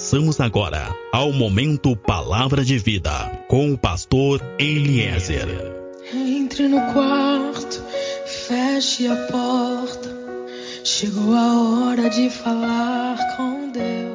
Passamos agora ao momento Palavra de Vida com o pastor Eliezer. Entre no quarto, feche a porta. Chegou a hora de falar com Deus.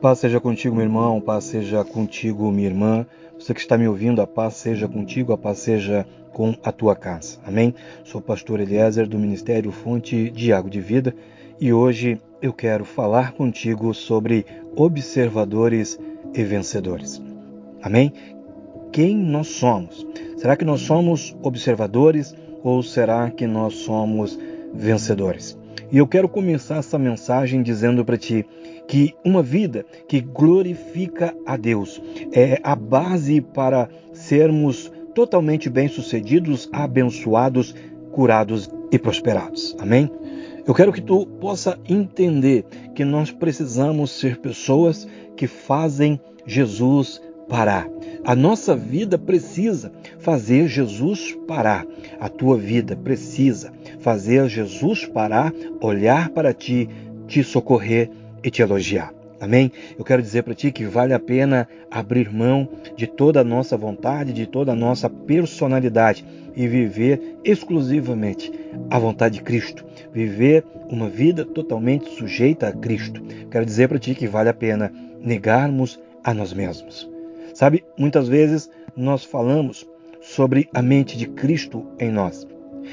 Paz seja contigo, meu irmão, paz seja contigo, minha irmã. Você que está me ouvindo, a paz seja contigo, a paz seja com a tua casa. Amém? Sou o pastor Eliezer do Ministério Fonte de Água de Vida e hoje eu quero falar contigo sobre observadores e vencedores. Amém? Quem nós somos? Será que nós somos observadores ou será que nós somos vencedores? E eu quero começar essa mensagem dizendo para ti que uma vida que glorifica a Deus é a base para sermos totalmente bem-sucedidos, abençoados, curados e prosperados. Amém? Eu quero que tu possa entender que nós precisamos ser pessoas que fazem Jesus parar. A nossa vida precisa fazer Jesus parar. A tua vida precisa fazer Jesus parar, olhar para ti, te socorrer e te elogiar. Amém? Eu quero dizer para ti que vale a pena abrir mão de toda a nossa vontade, de toda a nossa personalidade e viver exclusivamente a vontade de Cristo. Viver uma vida totalmente sujeita a Cristo. Quero dizer para ti que vale a pena negarmos a nós mesmos. Sabe, muitas vezes nós falamos sobre a mente de Cristo em nós.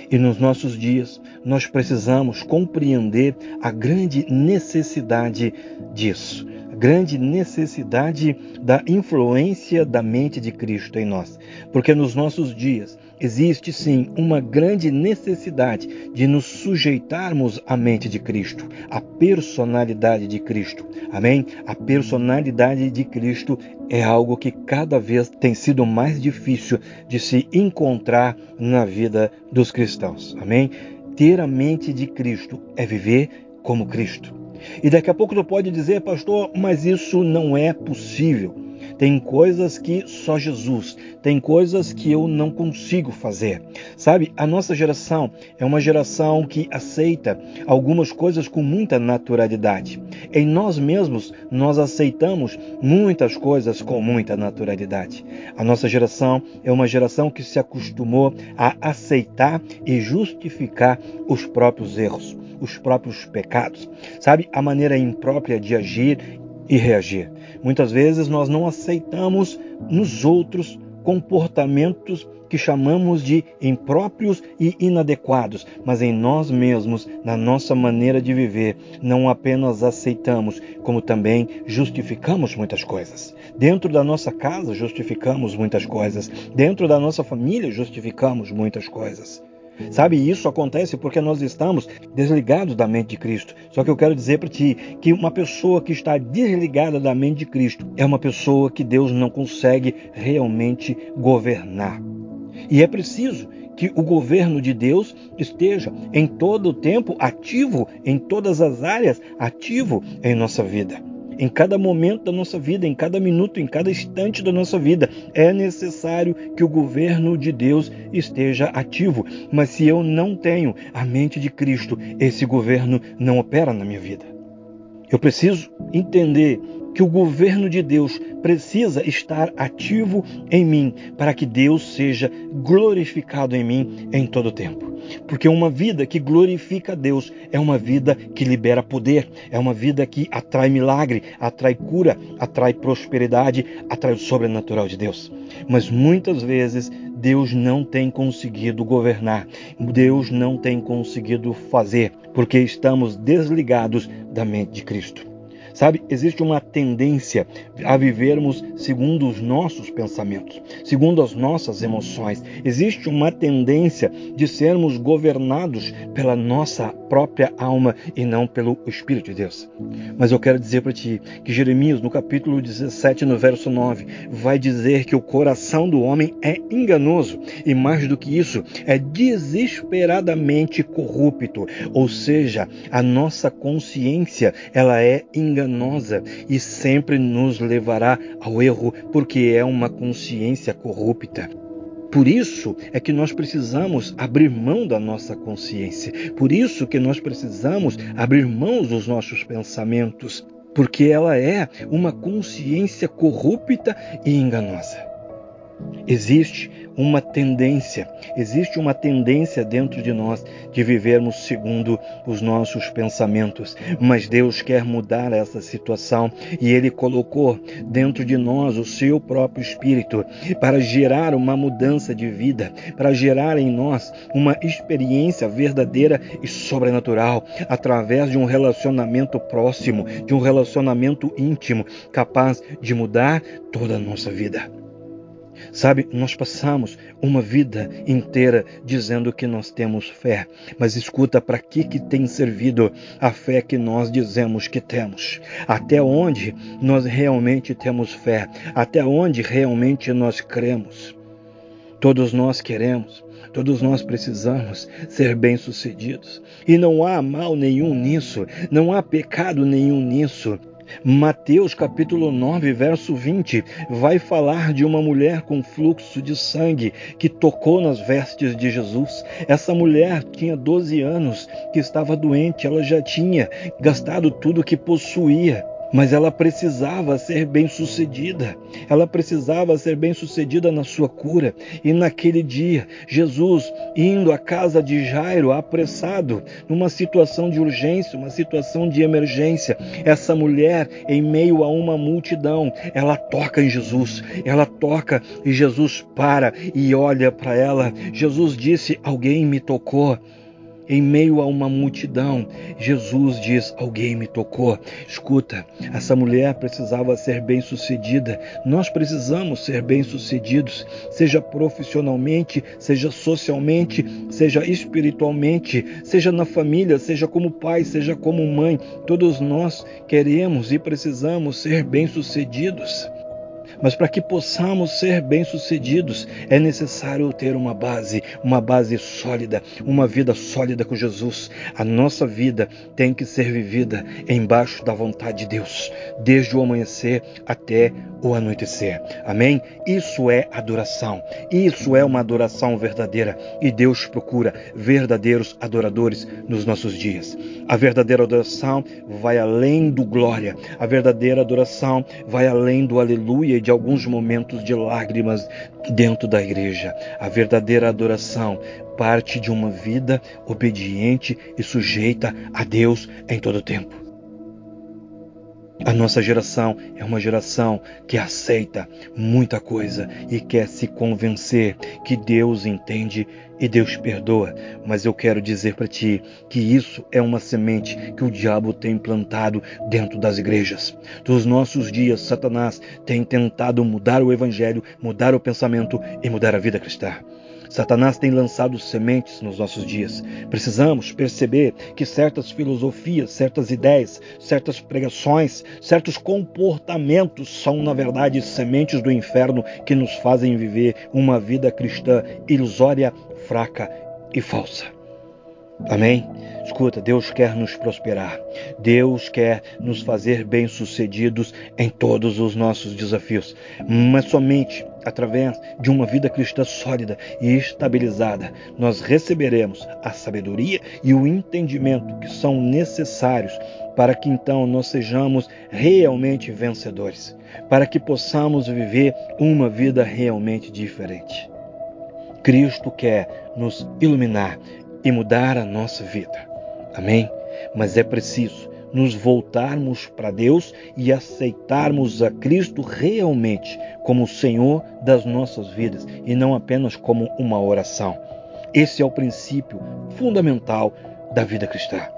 E nos nossos dias nós precisamos compreender a grande necessidade disso, a grande necessidade da influência da mente de Cristo em nós. Porque nos nossos dias existe sim uma grande necessidade de nos sujeitarmos à mente de Cristo, à personalidade de Cristo. Amém? A personalidade de Cristo é algo que cada vez tem sido mais difícil de se encontrar na vida dos cristãos. Amém? Ter a mente de Cristo é viver como Cristo. E daqui a pouco tu pode dizer, pastor, mas isso não é possível. Tem coisas que só Jesus, tem coisas que eu não consigo fazer. Sabe, a nossa geração é uma geração que aceita algumas coisas com muita naturalidade. Em nós mesmos, nós aceitamos muitas coisas com muita naturalidade. A nossa geração é uma geração que se acostumou a aceitar e justificar os próprios erros, os próprios pecados. Sabe, a maneira imprópria de agir e reagir. Muitas vezes nós não aceitamos nos outros comportamentos que chamamos de impróprios e inadequados, mas em nós mesmos, na nossa maneira de viver, não apenas aceitamos, como também justificamos muitas coisas. Dentro da nossa casa, justificamos muitas coisas. Dentro da nossa família, justificamos muitas coisas. Sabe, isso acontece porque nós estamos desligados da mente de Cristo. Só que eu quero dizer para ti que uma pessoa que está desligada da mente de Cristo é uma pessoa que Deus não consegue realmente governar. E é preciso que o governo de Deus esteja em todo o tempo ativo, em todas as áreas, ativo em nossa vida em cada momento da nossa vida, em cada minuto, em cada instante da nossa vida. É necessário que o governo de Deus esteja ativo. Mas se eu não tenho a mente de Cristo, esse governo não opera na minha vida. Eu preciso entender que o governo de Deus precisa estar ativo em mim para que Deus seja glorificado em mim em todo o tempo. Porque uma vida que glorifica a Deus é uma vida que libera poder, é uma vida que atrai milagre, atrai cura, atrai prosperidade, atrai o sobrenatural de Deus. Mas muitas vezes Deus não tem conseguido governar, Deus não tem conseguido fazer, porque estamos desligados da mente de Cristo. Sabe, existe uma tendência a vivermos segundo os nossos pensamentos, segundo as nossas emoções. Existe uma tendência de sermos governados pela nossa própria alma e não pelo Espírito de Deus. Mas eu quero dizer para ti que Jeremias, no capítulo 17, no verso 9, vai dizer que o coração do homem é enganoso e mais do que isso, é desesperadamente corrupto, ou seja, a nossa consciência, ela é enganosa enganosa e sempre nos levará ao erro, porque é uma consciência corrupta. Por isso é que nós precisamos abrir mão da nossa consciência. Por isso que nós precisamos abrir mão dos nossos pensamentos, porque ela é uma consciência corrupta e enganosa. Existe uma tendência, existe uma tendência dentro de nós de vivermos segundo os nossos pensamentos, mas Deus quer mudar essa situação e Ele colocou dentro de nós o seu próprio Espírito para gerar uma mudança de vida, para gerar em nós uma experiência verdadeira e sobrenatural através de um relacionamento próximo, de um relacionamento íntimo, capaz de mudar toda a nossa vida. Sabe, nós passamos uma vida inteira dizendo que nós temos fé, mas escuta para que que tem servido a fé que nós dizemos que temos? Até onde nós realmente temos fé? Até onde realmente nós cremos? Todos nós queremos, todos nós precisamos ser bem-sucedidos. E não há mal nenhum nisso, não há pecado nenhum nisso. Mateus capítulo 9, verso 20, vai falar de uma mulher com fluxo de sangue que tocou nas vestes de Jesus. Essa mulher tinha 12 anos, que estava doente, ela já tinha gastado tudo que possuía mas ela precisava ser bem-sucedida. Ela precisava ser bem-sucedida na sua cura. E naquele dia, Jesus indo à casa de Jairo apressado, numa situação de urgência, uma situação de emergência, essa mulher em meio a uma multidão, ela toca em Jesus. Ela toca e Jesus para e olha para ela. Jesus disse: "Alguém me tocou" em meio a uma multidão, Jesus diz: Alguém me tocou. Escuta, essa mulher precisava ser bem-sucedida. Nós precisamos ser bem-sucedidos, seja profissionalmente, seja socialmente, seja espiritualmente, seja na família, seja como pai, seja como mãe. Todos nós queremos e precisamos ser bem-sucedidos. Mas para que possamos ser bem-sucedidos, é necessário ter uma base, uma base sólida, uma vida sólida com Jesus. A nossa vida tem que ser vivida embaixo da vontade de Deus, desde o amanhecer até o anoitecer. Amém? Isso é adoração. Isso é uma adoração verdadeira e Deus procura verdadeiros adoradores nos nossos dias. A verdadeira adoração vai além do glória. A verdadeira adoração vai além do aleluia e de alguns momentos de lágrimas dentro da igreja. A verdadeira adoração parte de uma vida obediente e sujeita a Deus em todo o tempo. A nossa geração é uma geração que aceita muita coisa e quer se convencer que Deus entende e Deus perdoa. Mas eu quero dizer para ti que isso é uma semente que o diabo tem plantado dentro das igrejas. Dos nossos dias, Satanás tem tentado mudar o evangelho, mudar o pensamento e mudar a vida cristã. Satanás tem lançado sementes nos nossos dias. Precisamos perceber que certas filosofias, certas ideias, certas pregações, certos comportamentos são, na verdade, sementes do inferno que nos fazem viver uma vida cristã ilusória, fraca e falsa. Amém? Escuta, Deus quer nos prosperar. Deus quer nos fazer bem-sucedidos em todos os nossos desafios, mas somente através de uma vida cristã sólida e estabilizada, nós receberemos a sabedoria e o entendimento que são necessários para que então nós sejamos realmente vencedores, para que possamos viver uma vida realmente diferente. Cristo quer nos iluminar e mudar a nossa vida. Amém? Mas é preciso nos voltarmos para Deus e aceitarmos a Cristo realmente como o Senhor das nossas vidas e não apenas como uma oração. Esse é o princípio fundamental da vida cristã.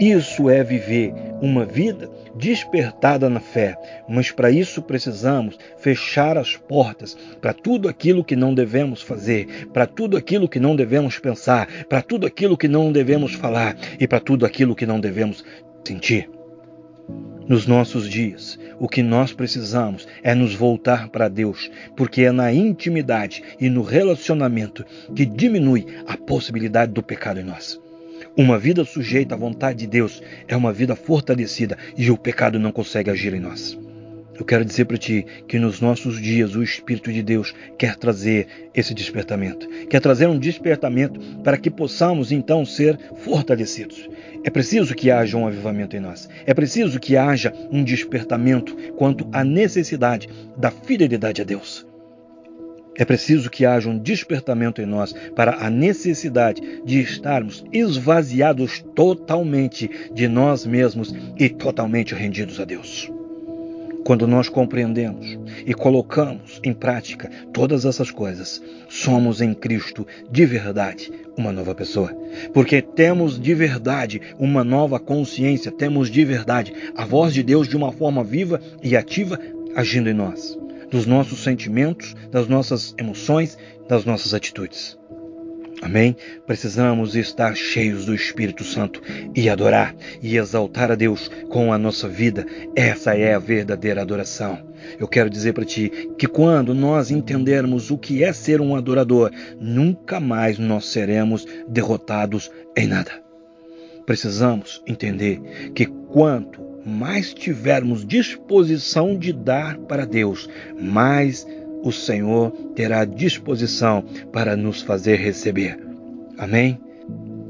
Isso é viver uma vida despertada na fé, mas para isso precisamos fechar as portas para tudo aquilo que não devemos fazer, para tudo aquilo que não devemos pensar, para tudo aquilo que não devemos falar e para tudo aquilo que não devemos sentir. Nos nossos dias, o que nós precisamos é nos voltar para Deus, porque é na intimidade e no relacionamento que diminui a possibilidade do pecado em nós. Uma vida sujeita à vontade de Deus é uma vida fortalecida e o pecado não consegue agir em nós. Eu quero dizer para ti que nos nossos dias o Espírito de Deus quer trazer esse despertamento, quer trazer um despertamento para que possamos então ser fortalecidos. É preciso que haja um avivamento em nós. É preciso que haja um despertamento quanto à necessidade da fidelidade a Deus. É preciso que haja um despertamento em nós para a necessidade de estarmos esvaziados totalmente de nós mesmos e totalmente rendidos a Deus. Quando nós compreendemos e colocamos em prática todas essas coisas, somos em Cristo de verdade uma nova pessoa. Porque temos de verdade uma nova consciência, temos de verdade a voz de Deus de uma forma viva e ativa agindo em nós, dos nossos sentimentos, das nossas emoções, das nossas atitudes. Amém? Precisamos estar cheios do Espírito Santo e adorar e exaltar a Deus com a nossa vida. Essa é a verdadeira adoração. Eu quero dizer para ti que quando nós entendermos o que é ser um adorador, nunca mais nós seremos derrotados em nada. Precisamos entender que quanto mais tivermos disposição de dar para Deus, mais o Senhor terá disposição para nos fazer receber. Amém?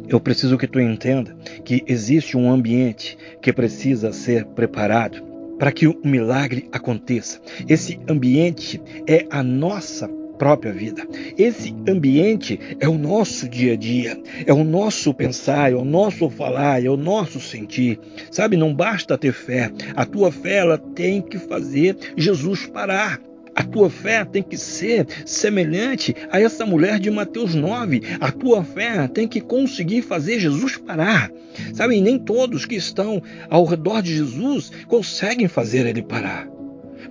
Eu preciso que tu entenda que existe um ambiente que precisa ser preparado para que o milagre aconteça. Esse ambiente é a nossa própria vida. Esse ambiente é o nosso dia a dia, é o nosso pensar, é o nosso falar, é o nosso sentir. Sabe, não basta ter fé. A tua fé ela tem que fazer Jesus parar. A tua fé tem que ser semelhante a essa mulher de Mateus 9. A tua fé tem que conseguir fazer Jesus parar. Sabe, nem todos que estão ao redor de Jesus conseguem fazer ele parar.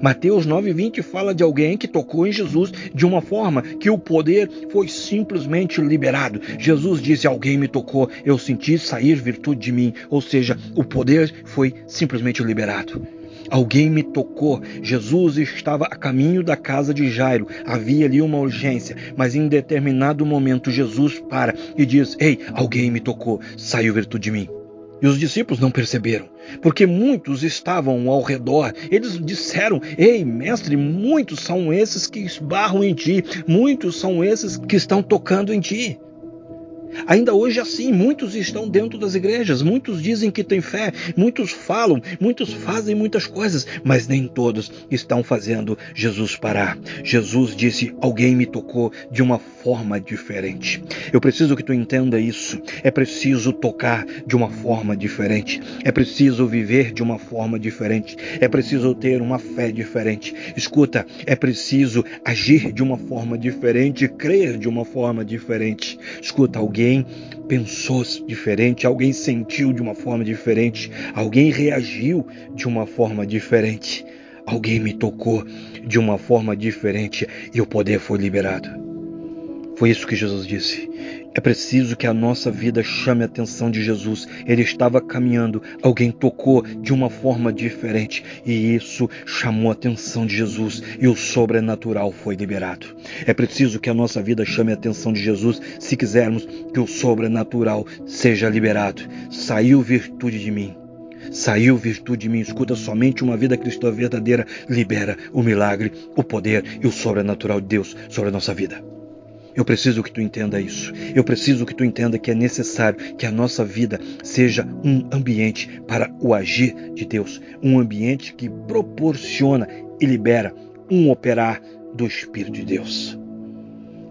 Mateus 9,20 fala de alguém que tocou em Jesus de uma forma que o poder foi simplesmente liberado. Jesus disse: Alguém me tocou, eu senti sair virtude de mim. Ou seja, o poder foi simplesmente liberado. Alguém me tocou. Jesus estava a caminho da casa de Jairo. Havia ali uma urgência, mas em determinado momento Jesus para e diz: Ei, alguém me tocou. Saiu virtude de mim. E os discípulos não perceberam, porque muitos estavam ao redor. Eles disseram: Ei, mestre, muitos são esses que esbarram em ti, muitos são esses que estão tocando em ti. Ainda hoje assim, muitos estão dentro das igrejas, muitos dizem que têm fé, muitos falam, muitos fazem muitas coisas, mas nem todos estão fazendo Jesus parar. Jesus disse: Alguém me tocou de uma forma diferente. Eu preciso que tu entenda isso. É preciso tocar de uma forma diferente. É preciso viver de uma forma diferente. É preciso ter uma fé diferente. Escuta, é preciso agir de uma forma diferente, crer de uma forma diferente. Escuta, alguém alguém pensou diferente, alguém sentiu de uma forma diferente, alguém reagiu de uma forma diferente, alguém me tocou de uma forma diferente e o poder foi liberado. Foi isso que Jesus disse. É preciso que a nossa vida chame a atenção de Jesus. Ele estava caminhando, alguém tocou de uma forma diferente e isso chamou a atenção de Jesus e o sobrenatural foi liberado. É preciso que a nossa vida chame a atenção de Jesus se quisermos que o sobrenatural seja liberado. Saiu virtude de mim. Saiu virtude de mim. Escuta, somente uma vida cristã verdadeira libera o milagre, o poder e o sobrenatural de Deus sobre a nossa vida. Eu preciso que tu entenda isso. Eu preciso que tu entenda que é necessário que a nossa vida seja um ambiente para o agir de Deus, um ambiente que proporciona e libera um operar do Espírito de Deus.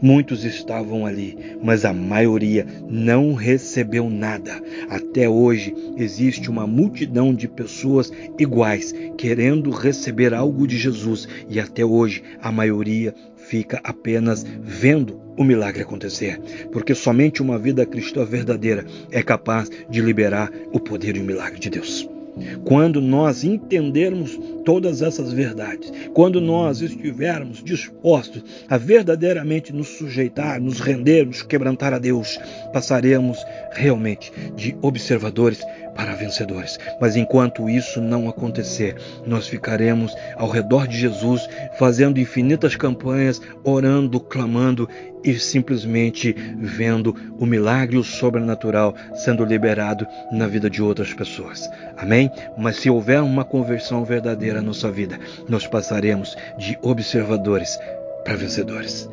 Muitos estavam ali, mas a maioria não recebeu nada. Até hoje existe uma multidão de pessoas iguais querendo receber algo de Jesus e até hoje a maioria fica apenas vendo o milagre acontecer, porque somente uma vida cristã verdadeira é capaz de liberar o poder e o milagre de Deus. Quando nós entendermos todas essas verdades, quando nós estivermos dispostos a verdadeiramente nos sujeitar, nos render, nos quebrantar a Deus, passaremos realmente de observadores para vencedores. Mas enquanto isso não acontecer, nós ficaremos ao redor de Jesus, fazendo infinitas campanhas, orando, clamando e simplesmente vendo o milagre, sobrenatural sendo liberado na vida de outras pessoas. Amém? Mas se houver uma conversão verdadeira na nossa vida, nós passaremos de observadores para vencedores.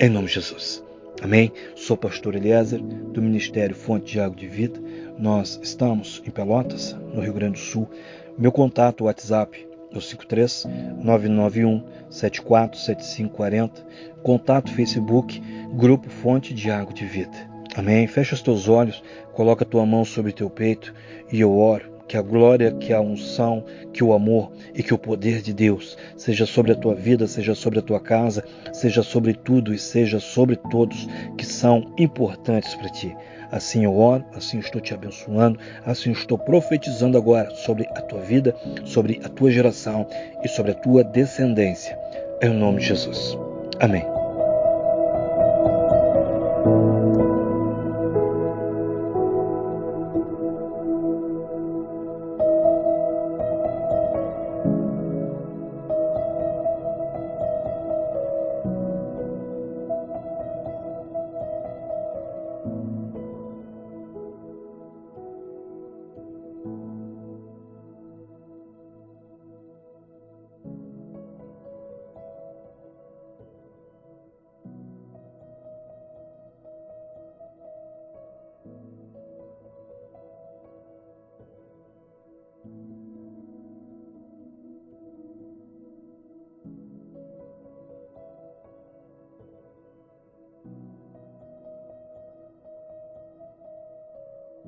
Em nome de Jesus. Amém? Sou pastor Eliezer, do Ministério Fonte de Água de Vida. Nós estamos em Pelotas, no Rio Grande do Sul. Meu contato WhatsApp é o 53 991 747540. Contato Facebook, Grupo Fonte de Água de Vida. Amém? Fecha os teus olhos, coloca a tua mão sobre teu peito e eu oro que a glória, que a unção, que o amor e que o poder de Deus seja sobre a tua vida, seja sobre a tua casa, seja sobre tudo e seja sobre todos que são importantes para ti. Assim eu oro, assim estou te abençoando, assim estou profetizando agora sobre a tua vida, sobre a tua geração e sobre a tua descendência. Em nome de Jesus. Amém.